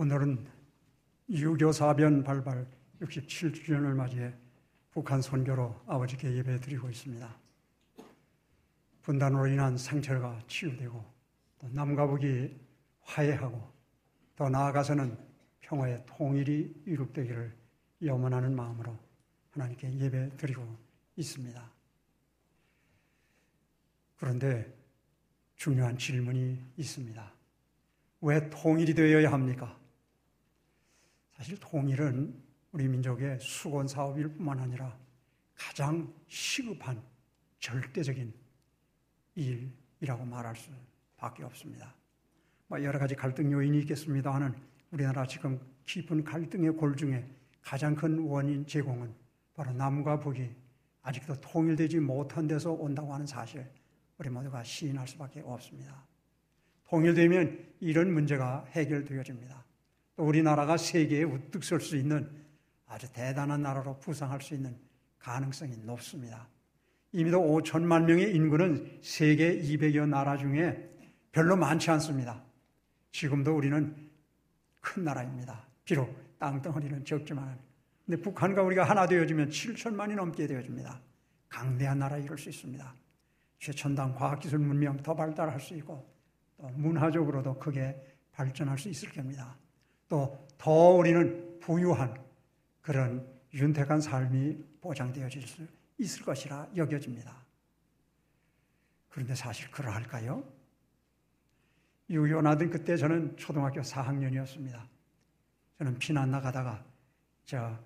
오늘은 유교사변 발발 67주년을 맞이해 북한 선교로 아버지께 예배 드리고 있습니다. 분단으로 인한 상처가 치유되고 또 남과 북이 화해하고 더 나아가서는 평화의 통일이 이룩되기를 염원하는 마음으로 하나님께 예배 드리고 있습니다. 그런데 중요한 질문이 있습니다. 왜 통일이 되어야 합니까? 사실 통일은 우리 민족의 수건 사업일 뿐만 아니라 가장 시급한 절대적인 일이라고 말할 수밖에 없습니다. 뭐 여러 가지 갈등 요인이 있겠습니다만은 우리나라 지금 깊은 갈등의 골 중에 가장 큰 원인 제공은 바로 남과 북이 아직도 통일되지 못한 데서 온다고 하는 사실 우리 모두가 시인할 수밖에 없습니다. 통일되면 이런 문제가 해결되어집니다. 또 우리나라가 세계에 우뚝 설 수 있는 아주 대단한 나라로 부상할 수 있는 가능성이 높습니다. 이미도 5천만 명의 인구는 세계 200여 나라 중에 별로 많지 않습니다. 지금도 우리는 큰 나라입니다. 비록 땅덩어리는 적지만. 근데 북한과 우리가 하나 되어지면 7천만이 넘게 되어집니다. 강대한 나라 이룰 수 있습니다. 최첨단 과학기술 문명 더 발달할 수 있고 또 문화적으로도 크게 발전할 수 있을 겁니다. 또 더 우리는 부유한 그런 윤택한 삶이 보장되어질 수 있을 것이라 여겨집니다. 그런데 사실 그러할까요? 유교나던 그때 저는 초등학교 4학년이었습니다. 저는 피난 나가다가 저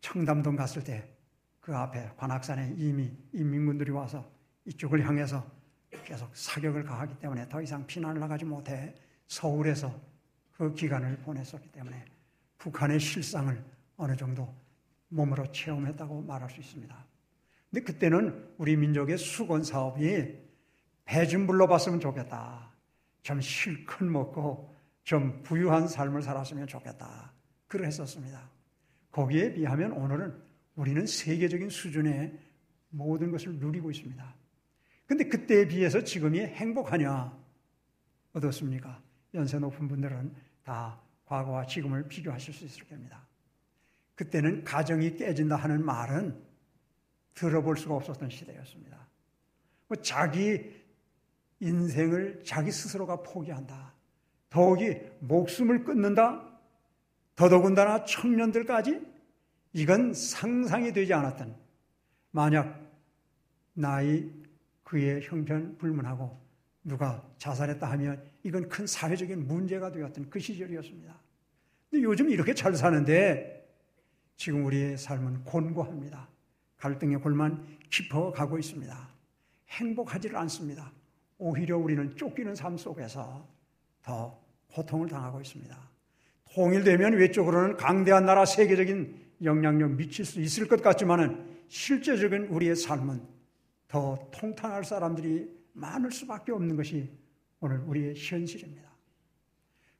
청담동 갔을 때 그 앞에 관악산에 이미 인민군들이 와서 이쪽을 향해서 계속 사격을 가하기 때문에 더 이상 피난을 나가지 못해 서울에서 그 기간을 보냈었기 때문에 북한의 실상을 어느 정도 몸으로 체험했다고 말할 수 있습니다. 근데 그때는 우리 민족의 수건 사업이 배좀 불러봤으면 좋겠다. 좀 실컷 먹고 좀 부유한 삶을 살았으면 좋겠다. 그랬었습니다. 거기에 비하면 오늘은 우리는 세계적인 수준의 모든 것을 누리고 있습니다. 근데 그때에 비해서 지금이 행복하냐? 어떻습니까? 연세 높은 분들은 다 과거와 지금을 비교하실 수 있을 겁니다. 그때는 가정이 깨진다 하는 말은 들어볼 수가 없었던 시대였습니다. 뭐 자기 인생을 자기 스스로가 포기한다. 더욱이 목숨을 끊는다. 더더군다나 청년들까지 이건 상상이 되지 않았던 만약 나이 그의 형편 불문하고 누가 자살했다 하면 이건 큰 사회적인 문제가 되었던 그 시절이었습니다. 근데 요즘 이렇게 잘 사는데 지금 우리의 삶은 곤고합니다. 갈등의 골만 깊어가고 있습니다. 행복하지를 않습니다. 오히려 우리는 쫓기는 삶 속에서 더 고통을 당하고 있습니다. 통일되면 외적으로는 강대한 나라 세계적인 영향력 미칠 수 있을 것 같지만은 실제적인 우리의 삶은 더 통탄할 사람들이 많을 수밖에 없는 것이 오늘 우리의 현실입니다.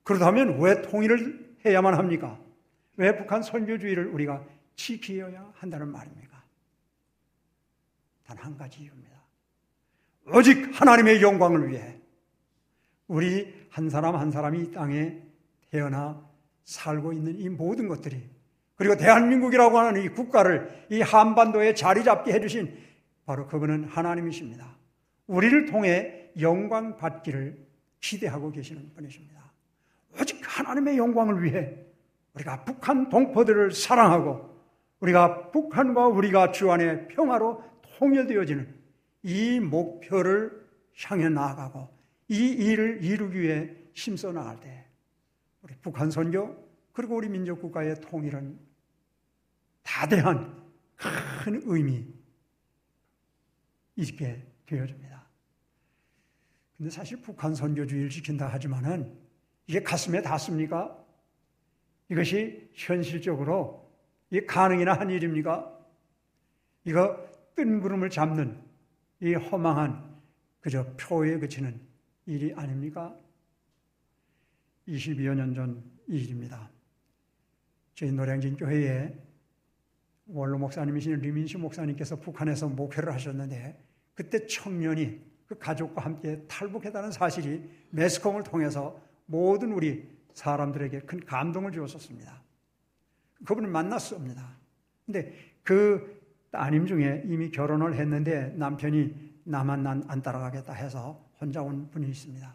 그렇다면 왜 통일을 해야만 합니까? 왜 북한 선교주의를 우리가 지키어야 한다는 말입니까? 단 한 가지 이유입니다. 오직 하나님의 영광을 위해 우리 한 사람 한 사람이 이 땅에 태어나 살고 있는 이 모든 것들이 그리고 대한민국이라고 하는 이 국가를 이 한반도에 자리 잡게 해주신 바로 그분은 하나님이십니다. 우리를 통해 영광 받기를 기대하고 계시는 분이십니다. 오직 하나님의 영광을 위해 우리가 북한 동포들을 사랑하고 우리가 북한과 우리가 주 안에 평화로 통일되어지는 이 목표를 향해 나아가고 이 일을 이루기 위해 힘써 나갈 때 우리 북한 선교 그리고 우리 민족 국가의 통일은 다대한 큰 의미 있게 되어집니다. 근데 사실 북한 선교주의를 지킨다 하지만은 이게 가슴에 닿습니까? 이것이 현실적으로 이 가능이나 한 일입니까? 이거 뜬구름을 잡는 이 허망한 그저 표에 그치는 일이 아닙니까? 22여 년 전 일입니다. 저희 노량진 교회에 원로 목사님이신 리민시 목사님께서 북한에서 목회를 하셨는데 그때 청년이 그 가족과 함께 탈북했다는 사실이 매스컴을 통해서 모든 우리 사람들에게 큰 감동을 주었었습니다. 그분을 만났습니다. 근데 그 따님 중에 이미 결혼을 했는데 남편이 나만 안 따라가겠다 해서 혼자 온 분이 있습니다.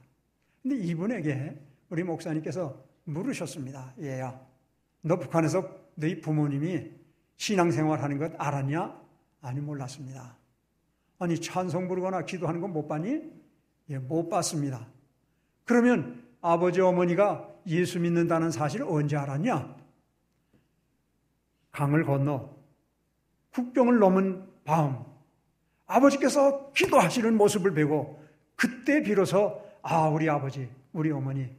근데 이분에게 우리 목사님께서 물으셨습니다. 얘야, 너 북한에서 너희 부모님이 신앙생활 하는 것 알았냐? 아니, 몰랐습니다. 아니, 찬송 부르거나 기도하는 건 못 봤니? 예, 못 봤습니다. 그러면 아버지, 어머니가 예수 믿는다는 사실을 언제 알았냐? 강을 건너 국경을 넘은 밤 아버지께서 기도하시는 모습을 보고 그때 비로소 아, 우리 아버지, 우리 어머니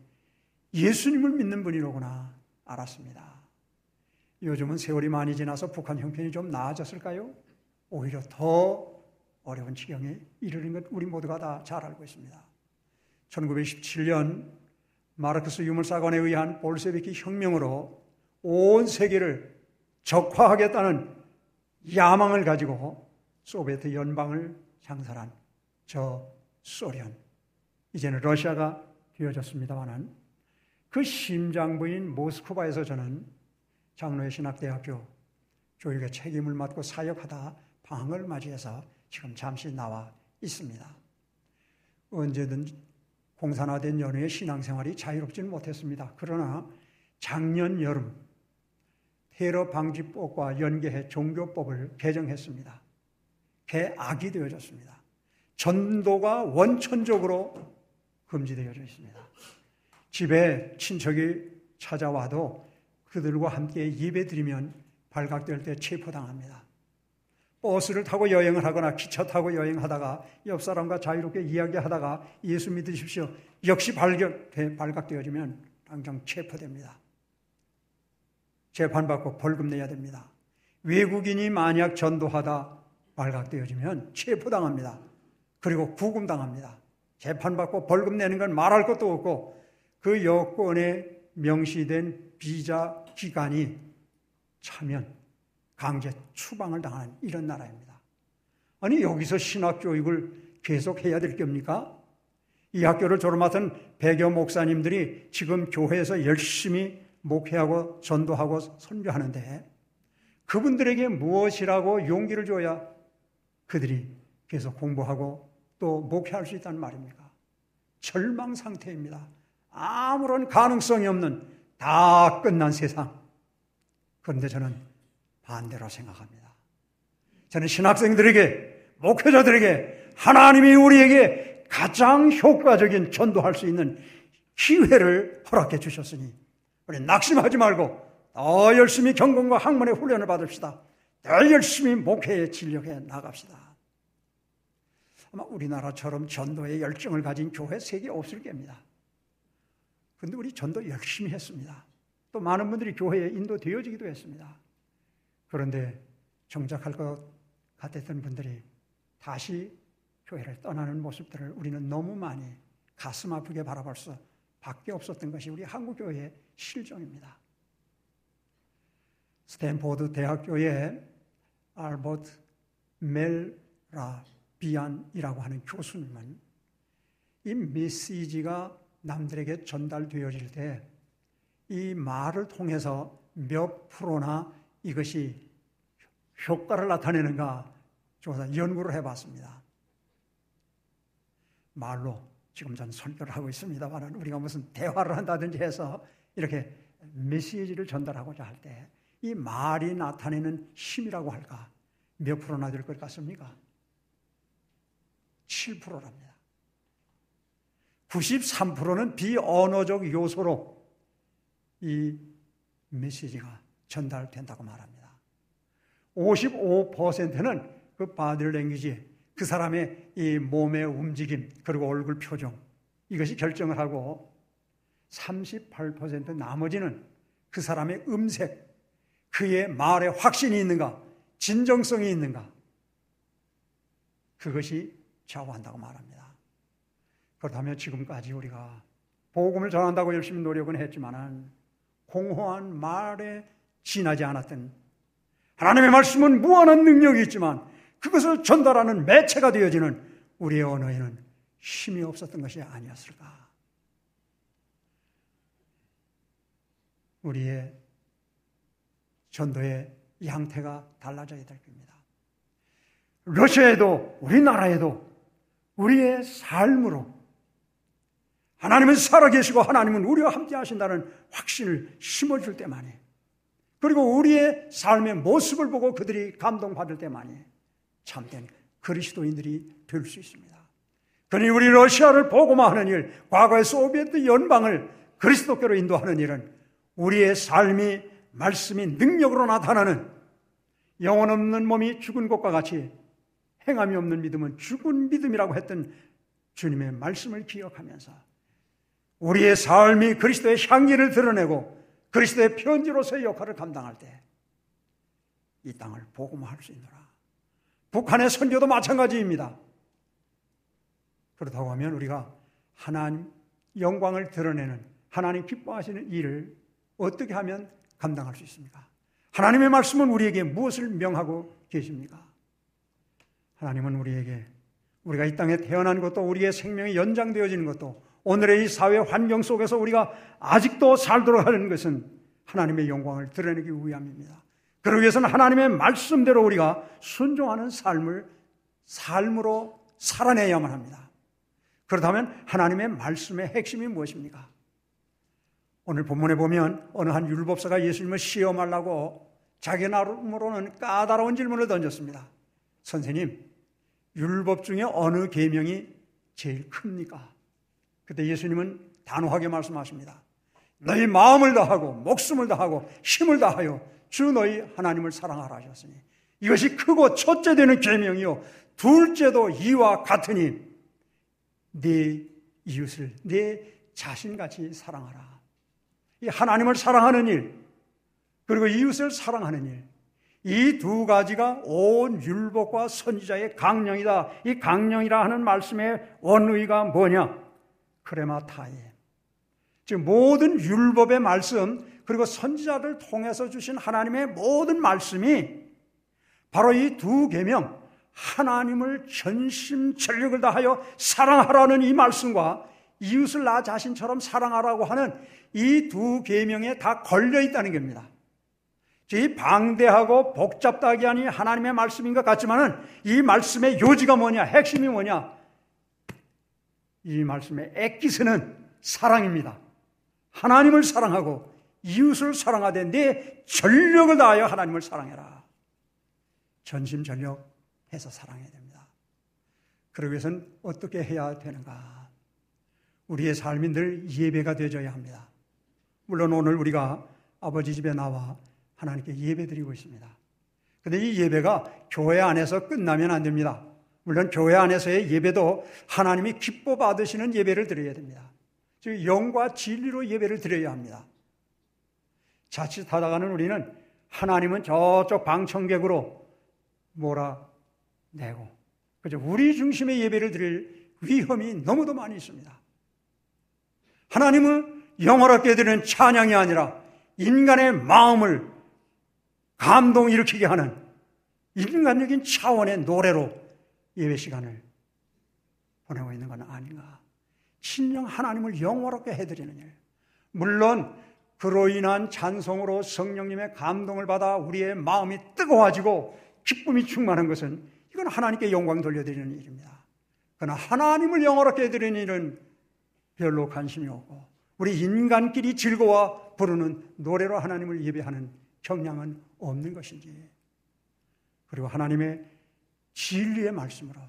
예수님을 믿는 분이로구나 알았습니다. 요즘은 세월이 많이 지나서 북한 형편이 좀 나아졌을까요? 오히려 더 어려운 지경에 이르는 것 우리 모두가 다 잘 알고 있습니다. 1917년 마르크스 유물사관에 의한 볼세비키 혁명으로 온 세계를 적화하겠다는 야망을 가지고 소비에트 연방을 창설한 저 소련, 이제는 러시아가 되어졌습니다만은 그 심장부인 모스크바에서 저는 장로의 신학대학교 교육의 책임을 맡고 사역하다 방을 맞이해서 지금 잠시 나와 있습니다. 언제든 공산화된 연후의 신앙생활이 자유롭지는 못했습니다. 그러나 작년 여름 테러 방지법과 연계해 종교법을 개정했습니다. 개악이 되어졌습니다. 전도가 원천적으로 금지되어져 있습니다. 집에 친척이 찾아와도 그들과 함께 예배 드리면 발각될 때 체포당합니다. 버스를 타고 여행을 하거나 기차 타고 여행하다가 옆 사람과 자유롭게 이야기하다가 예수 믿으십시오. 역시 발각, 발각되어지면 당장 체포됩니다. 재판받고 벌금 내야 됩니다. 외국인이 만약 전도하다 발각되어지면 체포당합니다. 그리고 구금당합니다. 재판받고 벌금 내는 건 말할 것도 없고 그 여권에 명시된 비자 기간이 차면 강제 추방을 당하는 이런 나라입니다. 아니 여기서 신학 교육을 계속 해야 될 겁니까? 이 학교를 졸업하던 배교 목사님들이 지금 교회에서 열심히 목회하고 전도하고 선교하는데 그분들에게 무엇이라고 용기를 줘야 그들이 계속 공부하고 또 목회할 수 있다는 말입니까? 절망 상태입니다. 아무런 가능성이 없는 다 끝난 세상. 그런데 저는 반대로 생각합니다. 저는 신학생들에게, 목회자들에게 하나님이 우리에게 가장 효과적인 전도할 수 있는 기회를 허락해 주셨으니 우리 낙심하지 말고 더 열심히 경건과 학문의 훈련을 받읍시다. 더 열심히 목회에 진력해 나갑시다. 아마 우리나라처럼 전도에 열정을 가진 교회 세계 없을 겁니다. 그런데 우리 전도 열심히 했습니다. 또 많은 분들이 교회에 인도되어지기도 했습니다. 그런데 정착할 것 같았던 분들이 다시 교회를 떠나는 모습들을 우리는 너무 많이 가슴 아프게 바라볼 수 밖에 없었던 것이 우리 한국 교회의 실정입니다. 스탠포드 대학교의 알버트 메라비안이라고 하는 교수님은 이 메시지가 남들에게 전달되어질 때 이 말을 통해서 몇 프로나 이것이 효과를 나타내는가 조사 연구를 해봤습니다. 말로 지금 전 설교를 하고 있습니다만 우리가 무슨 대화를 한다든지 해서 이렇게 메시지를 전달하고자 할 때 이 말이 나타내는 힘이라고 할까 몇 프로나 될 것 같습니까? 7%랍니다. 93%는 비언어적 요소로 이 메시지가 전달된다고 말합니다. 55%는 그 body language, 그 사람의 이 몸의 움직임, 그리고 얼굴 표정, 이것이 결정을 하고 38% 나머지는 그 사람의 음색, 그의 말에 확신이 있는가, 진정성이 있는가, 그것이 좌우한다고 말합니다. 그렇다면 지금까지 우리가 복음을 전한다고 열심히 노력은 했지만은 공허한 말에 지나지 않았던 하나님의 말씀은 무한한 능력이 있지만 그것을 전달하는 매체가 되어지는 우리의 언어에는 힘이 없었던 것이 아니었을까. 우리의 전도의 양태가 달라져야 될 겁니다. 러시아에도 우리나라에도 우리의 삶으로 하나님은 살아계시고 하나님은 우리와 함께 하신다는 확신을 심어줄 때만이 그리고 우리의 삶의 모습을 보고 그들이 감동받을 때만이 참된 그리스도인들이 될 수 있습니다. 그러니 우리 러시아를 복음화하는 일, 과거의 소비에트 연방을 그리스도교로 인도하는 일은 우리의 삶이 말씀이 능력으로 나타나는 영혼 없는 몸이 죽은 것과 같이 행함이 없는 믿음은 죽은 믿음이라고 했던 주님의 말씀을 기억하면서 우리의 삶이 그리스도의 향기를 드러내고 그리스도의 편지로서의 역할을 감당할 때 이 땅을 복음화할 수 있노라. 북한의 선교도 마찬가지입니다. 그렇다고 하면 우리가 하나님 영광을 드러내는 하나님 기뻐하시는 일을 어떻게 하면 감당할 수 있습니까? 하나님의 말씀은 우리에게 무엇을 명하고 계십니까? 하나님은 우리에게 우리가 이 땅에 태어난 것도 우리의 생명이 연장되어지는 것도 오늘의 이 사회 환경 속에서 우리가 아직도 살도록 하는 것은 하나님의 영광을 드러내기 위함입니다. 그러기 위해서는 하나님의 말씀대로 우리가 순종하는 삶을 삶으로 살아내야만 합니다. 그렇다면 하나님의 말씀의 핵심이 무엇입니까? 오늘 본문에 보면 어느 한 율법사가 예수님을 시험하려고 자기 나름으로는 까다로운 질문을 던졌습니다. 선생님, 율법 중에 어느 계명이 제일 큽니까? 그때 예수님은 단호하게 말씀하십니다. 너희 마음을 다하고 목숨을 다하고 힘을 다하여 주 너희 하나님을 사랑하라 하셨으니 이것이 크고 첫째 되는 계명이요 둘째도 이와 같으니 네 이웃을 네 자신같이 사랑하라. 이 하나님을 사랑하는 일 그리고 이웃을 사랑하는 일 이 두 가지가 온 율법과 선지자의 강령이다. 이 강령이라 하는 말씀의 원의가 뭐냐? 크레마타이. 즉 모든 율법의 말씀 그리고 선지자를 통해서 주신 하나님의 모든 말씀이 바로 이 두 계명 하나님을 전심 전력을 다하여 사랑하라는 이 말씀과 이웃을 나 자신처럼 사랑하라고 하는 이 두 계명에 다 걸려 있다는 겁니다. 이 방대하고 복잡다기 아니 하나님의 말씀인 것 같지만은 이 말씀의 요지가 뭐냐, 핵심이 뭐냐? 이 말씀의 액기스는 사랑입니다. 하나님을 사랑하고 이웃을 사랑하되 내 전력을 다하여 하나님을 사랑해라. 전심전력 해서 사랑해야 됩니다. 그러기 위해서는 어떻게 해야 되는가? 우리의 삶이 늘 예배가 되어야 합니다. 물론 오늘 우리가 아버지 집에 나와 하나님께 예배 드리고 있습니다. 근데 이 예배가 교회 안에서 끝나면 안 됩니다. 물론 교회 안에서의 예배도 하나님이 기뻐 받으시는 예배를 드려야 됩니다. 즉 영과 진리로 예배를 드려야 합니다. 자칫하다가는 우리는 하나님은 저쪽 방청객으로 몰아내고 그죠? 우리 중심의 예배를 드릴 위험이 너무도 많이 있습니다. 하나님은 영원하게 드리는 찬양이 아니라 인간의 마음을 감동 일으키게 하는 인간적인 차원의 노래로 예배 시간을 보내고 있는 건 아닌가. 신령 하나님을 영원롭게 해드리는 일. 물론 그로 인한 찬송으로 성령님의 감동을 받아 우리의 마음이 뜨거워지고 기쁨이 충만한 것은 이건 하나님께 영광 돌려드리는 일입니다. 그러나 하나님을 영원롭게 해드리는 일은 별로 관심이 없고 우리 인간끼리 즐거워 부르는 노래로 하나님을 예배하는 경향은 없는 것인지 그리고 하나님의 진리의 말씀으로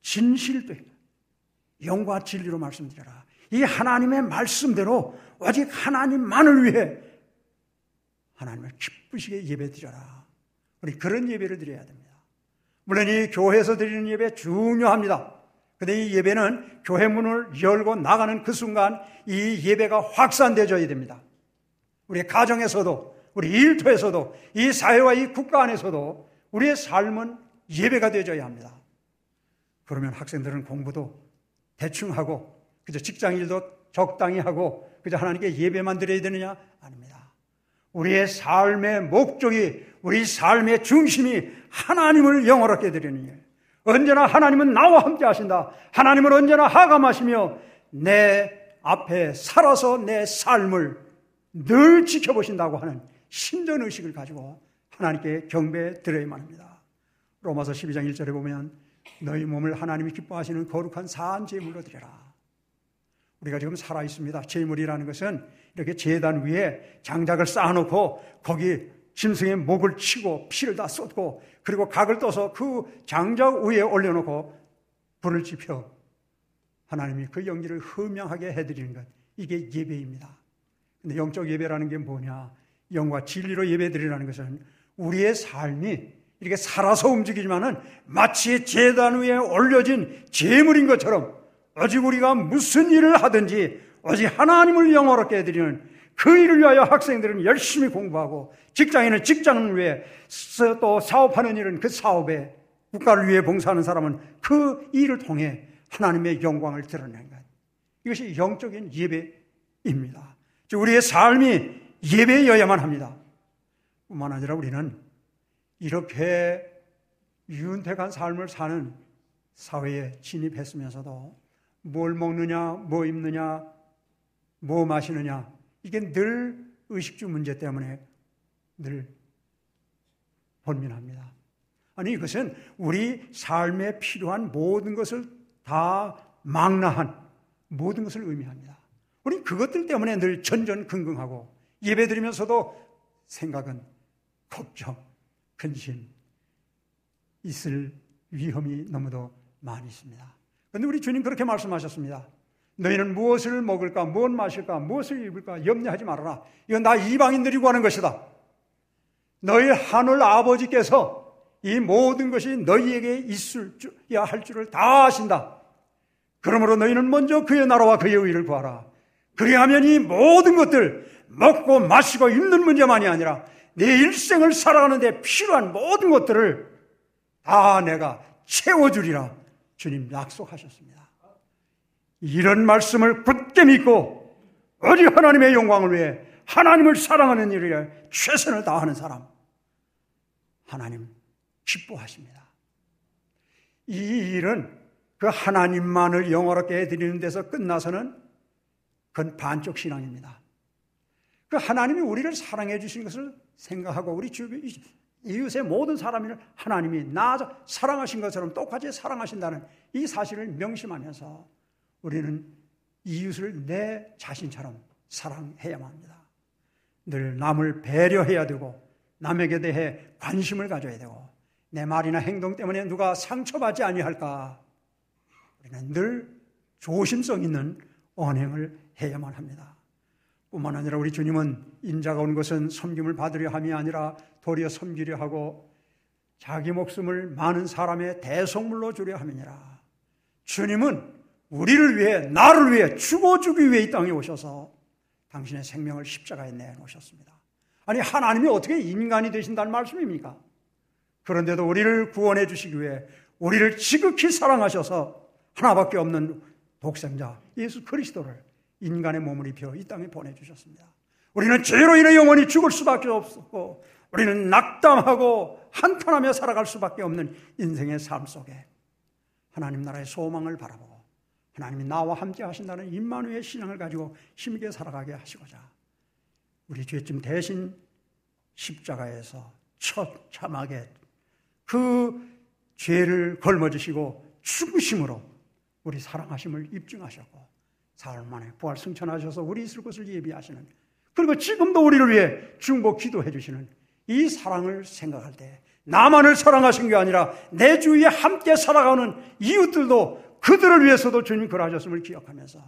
진실되 영과 진리로 말씀드려라. 이 하나님의 말씀대로 오직 하나님만을 위해 하나님을 기쁘시게 예배 드려라. 우리 그런 예배를 드려야 됩니다. 물론 이 교회에서 드리는 예배 중요합니다. 근데 이 예배는 교회 문을 열고 나가는 그 순간 이 예배가 확산되어야 됩니다. 우리 가정에서도, 우리 일터에서도, 이 사회와 이 국가 안에서도 우리의 삶은 예배가 되어야 합니다. 그러면 학생들은 공부도 대충 하고, 그저 직장 일도 적당히 하고, 그저 하나님께 예배만 드려야 되느냐? 아닙니다. 우리의 삶의 목적이, 우리 삶의 중심이 하나님을 영원하게 드리는 일. 언제나 하나님은 나와 함께 하신다. 하나님은 언제나 하감하시며 내 앞에 살아서 내 삶을 늘 지켜보신다고 하는 신전 의식을 가지고 하나님께 경배 드려야만 합니다. 로마서 12장 1절에 보면 너희 몸을 하나님이 기뻐하시는 거룩한 사한 제물로 드려라. 우리가 지금 살아 있습니다. 제물이라는 것은 이렇게 재단 위에 장작을 쌓아놓고 거기 짐승의 목을 치고 피를 다 쏟고 그리고 각을 떠서 그 장작 위에 올려놓고 불을 지펴 하나님이 그 연기를 흠명하게 해드리는 것 이게 예배입니다. 근데 영적 예배라는 게 뭐냐? 영과 진리로 예배드리라는 것은 우리의 삶이 이렇게 살아서 움직이지만은 마치 재단 위에 올려진 재물인 것처럼 오직 우리가 무슨 일을 하든지 오직 하나님을 영화롭게 해드리는 그 일을 위하여 학생들은 열심히 공부하고 직장인은 직장을 위해 또 사업하는 일은 그 사업에 국가를 위해 봉사하는 사람은 그 일을 통해 하나님의 영광을 드러내는 것. 이것이 영적인 예배입니다. 우리의 삶이 예배여야만 합니다. 뿐만 아니라 우리는 이렇게 윤택한 삶을 사는 사회에 진입했으면서도 뭘 먹느냐, 뭐 입느냐, 뭐 마시느냐, 이게 늘 의식주 문제 때문에 늘 번민합니다. 아니, 이것은 우리 삶에 필요한 모든 것을 다 망라한 모든 것을 의미합니다. 우리 그것들 때문에 늘 전전긍긍하고 예배 드리면서도 생각은 걱정, 근심, 있을 위험이 너무도 많이 있습니다. 그런데 우리 주님 그렇게 말씀하셨습니다. 너희는 무엇을 먹을까, 무엇 마실까, 무엇을 입을까 염려하지 말아라. 이건 다 이방인들이 구하는 것이다. 너희 하늘 아버지께서 이 모든 것이 너희에게 있을야 할 줄을 다 아신다. 그러므로 너희는 먼저 그의 나라와 그의 의를 구하라. 그리하면 이 모든 것들 먹고 마시고 입는 문제만이 아니라 내 일생을 살아가는데 필요한 모든 것들을 다 내가 채워주리라. 주님 약속하셨습니다. 이런 말씀을 굳게 믿고 어디 하나님의 영광을 위해 하나님을 사랑하는 일에 최선을 다하는 사람 하나님 기뻐하십니다. 이 일은 그 하나님만을 영어롭게 해드리는 데서 끝나서는 그건 반쪽 신앙입니다. 그 하나님이 우리를 사랑해 주신 것을 생각하고 우리 주변 이웃의 모든 사람을 하나님이 나 사랑하신 것처럼 똑같이 사랑하신다는 이 사실을 명심하면서 우리는 이웃을 내 자신처럼 사랑해야만 합니다. 늘 남을 배려해야 되고 남에게 대해 관심을 가져야 되고 내 말이나 행동 때문에 누가 상처받지 아니할까 우리는 늘 조심성 있는 언행을 해야만 합니다. 뿐만 아니라 우리 주님은 인자가 온 것은 섬김을 받으려 함이 아니라 도리어 섬기려 하고 자기 목숨을 많은 사람의 대속물로 주려 함이니라. 주님은 우리를 위해 나를 위해 죽어 주기 위해 이 땅에 오셔서 당신의 생명을 십자가에 내놓으셨습니다. 아니 하나님이 어떻게 인간이 되신다는 말씀입니까? 그런데도 우리를 구원해 주시기 위해 우리를 지극히 사랑하셔서 하나밖에 없는 독생자 예수 그리스도를 인간의 몸을 입혀 이 땅에 보내주셨습니다. 우리는 죄로 인해 영원히 죽을 수밖에 없었고, 우리는 낙담하고 한탄하며 살아갈 수밖에 없는 인생의 삶 속에 하나님 나라의 소망을 바라보고 하나님이 나와 함께 하신다는 임만우의 신앙을 가지고 힘있게 살아가게 하시고자 우리 죄짐 대신 십자가에서 처참하게 그 죄를 걸머지시고 죽으심으로 우리 사랑하심을 입증하셨고 사흘 만에 부활 승천하셔서 우리 있을 것을 예비하시는 그리고 지금도 우리를 위해 중보 기도해 주시는 이 사랑을 생각할 때 나만을 사랑하신 게 아니라 내 주위에 함께 살아가는 이웃들도 그들을 위해서도 주님 그러하셨음을 기억하면서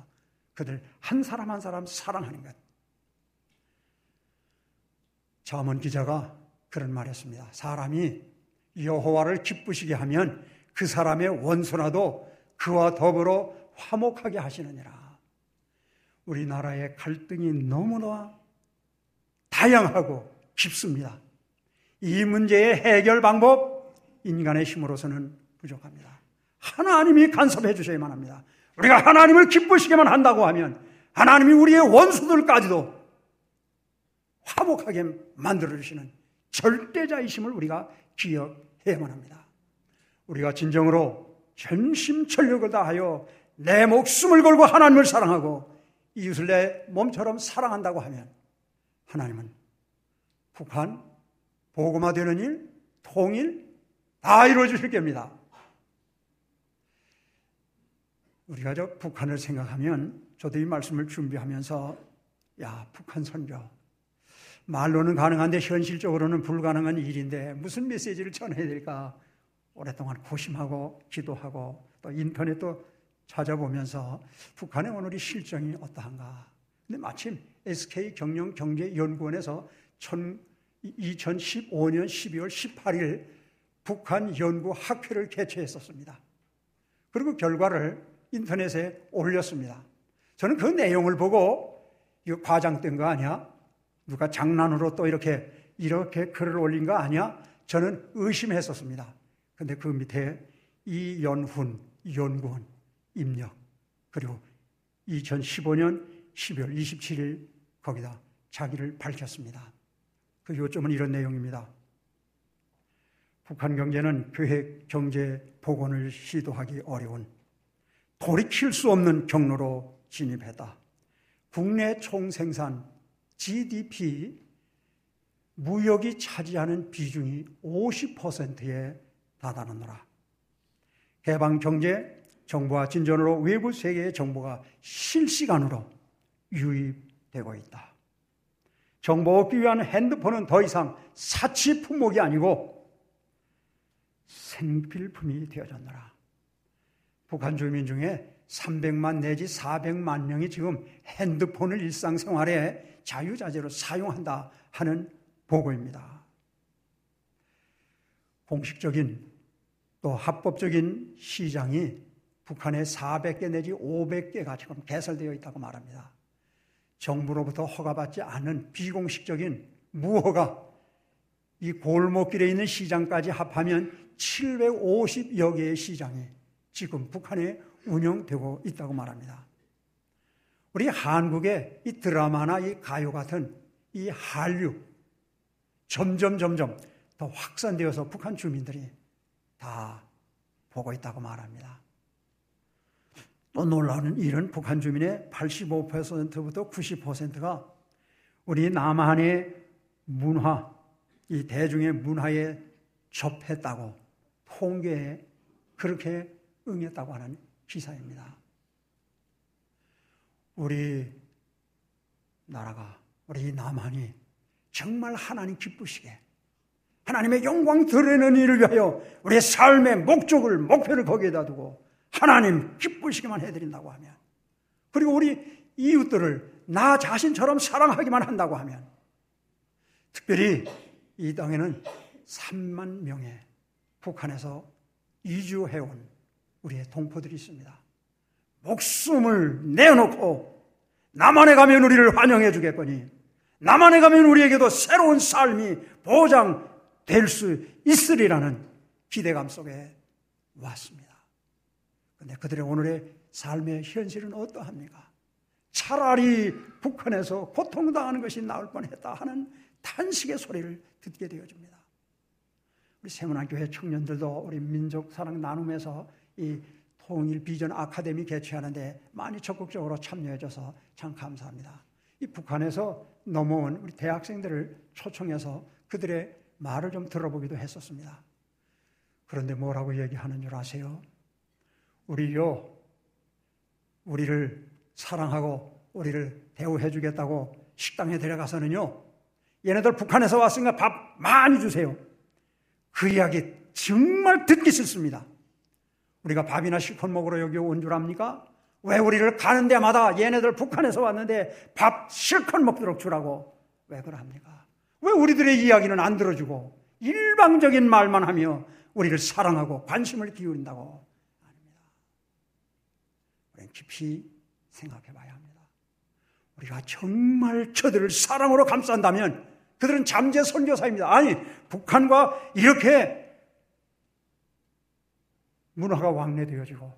그들 한 사람 한 사람 사랑하는 것. 자문 기자가 그런 말했습니다. 사람이 여호와를 기쁘시게 하면 그 사람의 원수라도 그와 더불어 화목하게 하시느니라. 우리나라의 갈등이 너무나 다양하고 깊습니다. 이 문제의 해결 방법, 인간의 힘으로서는 부족합니다. 하나님이 간섭해 주셔야만 합니다. 우리가 하나님을 기쁘시게만 한다고 하면 하나님이 우리의 원수들까지도 화목하게 만들어 주시는 절대자이심을 우리가 기억해야만 합니다. 우리가 진정으로 전심 전력을 다하여 내 목숨을 걸고 하나님을 사랑하고 이웃을 내 몸처럼 사랑한다고 하면 하나님은 북한 보고마 되는 일, 통일 다 이루어 주실 겁니다. 우리가 저 북한을 생각하면 저도 이 말씀을 준비하면서 야 북한 선교 말로는 가능한데 현실적으로는 불가능한 일인데 무슨 메시지를 전해야 될까 오랫동안 고심하고 기도하고 또 인터넷도 찾아보면서 북한의 오늘의 실정이 어떠한가. 근데 마침 SK 경영 경제연구원에서 2015년 12월 18일 북한 연구 학회를 개최했었습니다. 그리고 결과를 인터넷에 올렸습니다. 저는 그 내용을 보고 이거 과장된 거 아니야? 누가 장난으로 또 이렇게 이렇게 글을 올린 거 아니야? 저는 의심했었습니다. 근데 그 밑에 이연훈 연구원 입력 그리고 2015년 12월 27일 거기다 자기를 밝혔습니다. 그 요점은 이런 내용입니다. 북한 경제는 계획 경제 복원을 시도하기 어려운 돌이킬 수 없는 경로로 진입했다. 국내 총생산 GDP 무역이 차지하는 비중이 50%에 다다르노라. 개방 경제 정보와 진전으로 외부 세계의 정보가 실시간으로 유입되고 있다. 정보 얻기 위한 핸드폰은 더 이상 사치 품목이 아니고 생필품이 되어졌노라. 북한 주민 중에 300만 내지 400만 명이 지금 핸드폰을 일상생활에 자유자재로 사용한다 하는 보고입니다. 공식적인 또 합법적인 시장이 북한에 400개 내지 500개가 지금 개설되어 있다고 말합니다. 정부로부터 허가받지 않은 비공식적인 무허가 이 골목길에 있는 시장까지 합하면 750여 개의 시장이 지금 북한에 운영되고 있다고 말합니다. 우리 한국의 이 드라마나 이 가요 같은 이 한류 점점 점점 더 확산되어서 북한 주민들이 다 보고 있다고 말합니다. 또 놀라운 일은 북한 주민의 85%부터 90%가 우리 남한의 문화, 이 대중의 문화에 접했다고 통계에 그렇게 응했다고 하는 기사입니다. 우리 나라가, 우리 남한이 정말 하나님 기쁘시게 하나님의 영광 드러내는 일을 위하여 우리의 삶의 목적을, 목표를 거기에다 두고 하나님 기쁘시게만 해드린다고 하면 그리고 우리 이웃들을 나 자신처럼 사랑하기만 한다고 하면 특별히 이 땅에는 3만 명의 북한에서 이주해온 우리의 동포들이 있습니다. 목숨을 내어놓고 남한에 가면 우리를 환영해 주겠거니 남한에 가면 우리에게도 새로운 삶이 보장 될 수 있으리라는 기대감 속에 왔습니다. 그런데 그들의 오늘의 삶의 현실은 어떠합니까? 차라리 북한에서 고통당하는 것이 나을 뻔했다 하는 탄식의 소리를 듣게 되어집니다. 우리 세문안교회 청년들도 우리 민족 사랑 나눔에서 이 통일 비전 아카데미 개최하는데 많이 적극적으로 참여해줘서 참 감사합니다. 이 북한에서 넘어온 우리 대학생들을 초청해서 그들의 말을 좀 들어보기도 했었습니다. 그런데 뭐라고 얘기하는 줄 아세요? 우리요, 우리를 사랑하고 우리를 대우해 주겠다고 식당에 데려가서는요, 얘네들 북한에서 왔으니까 밥 많이 주세요. 그 이야기 정말 듣기 싫습니다. 우리가 밥이나 실컷 먹으러 여기 온 줄 압니까? 왜 우리를 가는 데마다 얘네들 북한에서 왔는데 밥 실컷 먹도록 주라고 왜 그럽니까? 왜 우리들의 이야기는 안 들어주고 일방적인 말만 하며 우리를 사랑하고 관심을 기울인다고 깊이 생각해 봐야 합니다. 우리가 정말 저들을 사랑으로 감싼다면 그들은 잠재 선교사입니다. 아니, 북한과 이렇게 문화가 왕래되어지고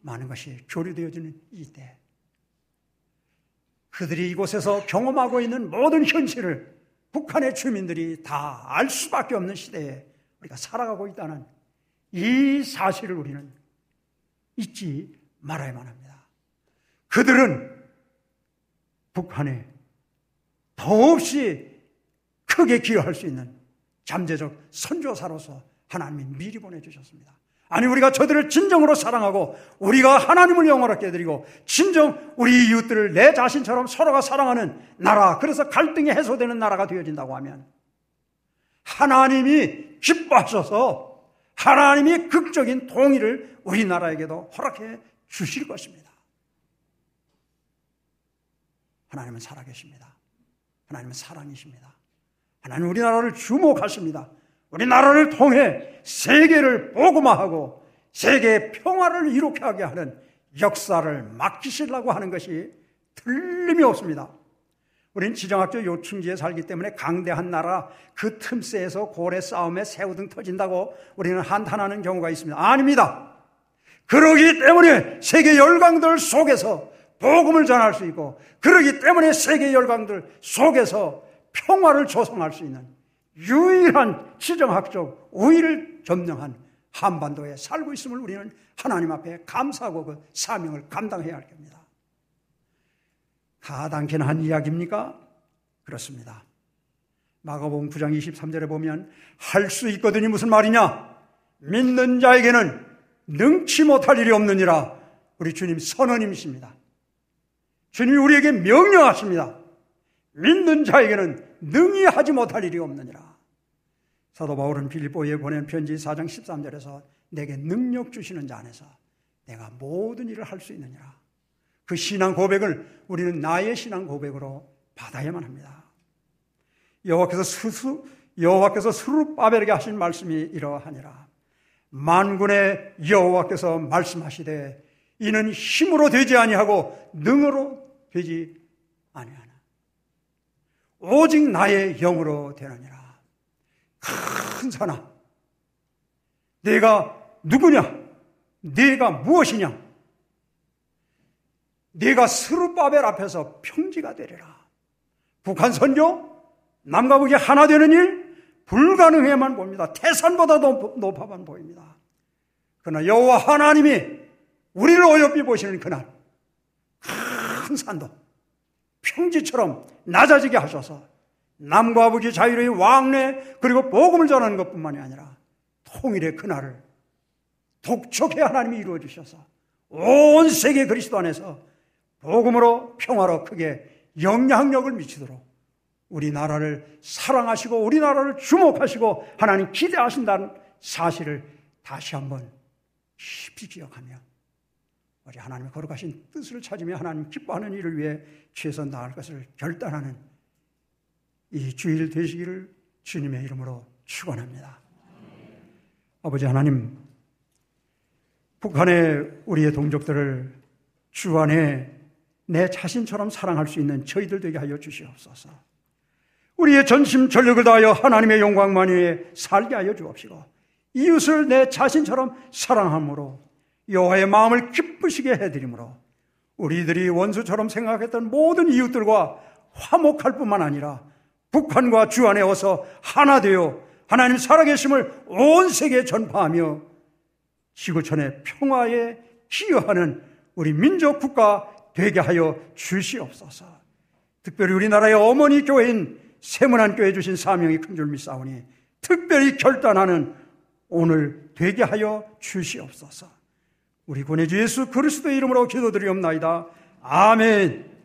많은 것이 교류되어지는 이때 그들이 이곳에서 경험하고 있는 모든 현실을 북한의 주민들이 다 알 수밖에 없는 시대에 우리가 살아가고 있다는 이 사실을 우리는 잊지 말아야만 합니다. 그들은 북한의 더없이 크게 기여할 수 있는 잠재적 선조사로서 하나님이 미리 보내주셨습니다. 아니, 우리가 저들을 진정으로 사랑하고, 우리가 하나님을 영원하게 해드리고, 진정 우리 이웃들을 내 자신처럼 서로가 사랑하는 나라, 그래서 갈등이 해소되는 나라가 되어진다고 하면, 하나님이 기뻐하셔서, 하나님이 극적인 통일을 우리나라에게도 허락해 주실 것입니다. 하나님은 살아계십니다. 하나님은 사랑이십니다. 하나님 우리나라를 주목하십니다. 우리나라를 통해 세계를 복음화하고 세계의 평화를 이룩게 하게 하는 역사를 맡기시려고 하는 것이 틀림이 없습니다. 우린 지정학적 요충지에 살기 때문에 강대한 나라 그 틈새에서 고래 싸움에 새우등 터진다고 우리는 한탄하는 경우가 있습니다. 아닙니다. 그러기 때문에 세계 열강들 속에서 복음을 전할 수 있고 그러기 때문에 세계 열강들 속에서 평화를 조성할 수 있는 유일한 지정학적 우위를 점령한 한반도에 살고 있음을 우리는 하나님 앞에 감사하고 그 사명을 감당해야 할 겁니다. 가당키나 한 이야기입니까? 그렇습니다. 마가복음 9장 23절에 보면 할 수 있거든이 무슨 말이냐? 믿는 자에게는 능치 못할 일이 없느니라. 우리 주님 선언님이십니다. 주님이 우리에게 명령하십니다. 믿는 자에게는 능히 하지 못할 일이 없느니라. 사도 바울은 빌립보에 보낸 편지 4장 13절에서 내게 능력 주시는 자 안에서 내가 모든 일을 할 수 있느니라. 그 신앙 고백을 우리는 나의 신앙 고백으로 받아야만 합니다. 여호와께서 스수 여호와께서 스룹바벨에게 하신 말씀이 이러하니라. 만군의 여호와께서 말씀하시되 이는 힘으로 되지 아니하고 능으로 되지 아니하나. 오직 나의 영으로 되느니라. 큰 사나. 내가 누구냐? 내가 무엇이냐? 내가 스루바벨 앞에서 평지가 되리라. 북한 선교? 남과 북이 하나 되는 일? 불가능해만 봅니다. 태산보다 높아만 보입니다. 그러나 여호와 하나님이 우리를 어여삐 보시는 그날 큰 산도 평지처럼 낮아지게 하셔서 남과 북이 자유로이 왕래 그리고 복음을 전하는 것뿐만이 아니라 통일의 그날을 독촉해 하나님이 이루어 주셔서 온 세계 그리스도 안에서 복음으로 평화로 크게 영향력을 미치도록 우리나라를 사랑하시고 우리나라를 주목하시고 하나님 기대하신다는 사실을 다시 한번 깊이 기억하며 우리 하나님의 거룩하신 뜻을 찾으며 하나님 기뻐하는 일을 위해 최선 다할 것을 결단하는 이 주일 되시기를 주님의 이름으로 축원합니다. 아버지 하나님, 북한의 우리의 동족들을 주 안에 내 자신처럼 사랑할 수 있는 저희들 되게 하여 주시옵소서. 우리의 전심 전력을 다하여 하나님의 영광만 위에 살게 하여 주옵시고 이웃을 내 자신처럼 사랑함으로 여호와의 마음을 기쁘시게 해드림으로 우리들이 원수처럼 생각했던 모든 이웃들과 화목할 뿐만 아니라 북한과 주 안에 어서 하나 되어 하나님 살아계심을 온 세계에 전파하며 지구촌의 평화에 기여하는 우리 민족 국가 되게 하여 주시옵소서. 특별히 우리나라의 어머니 교회인 세문안 교회 주신 사명이 큰 줄 믿사오니 특별히 결단하는 오늘 되게 하여 주시옵소서. 우리 구내주 예수 그리스도의 이름으로 기도드리옵나이다. 아멘.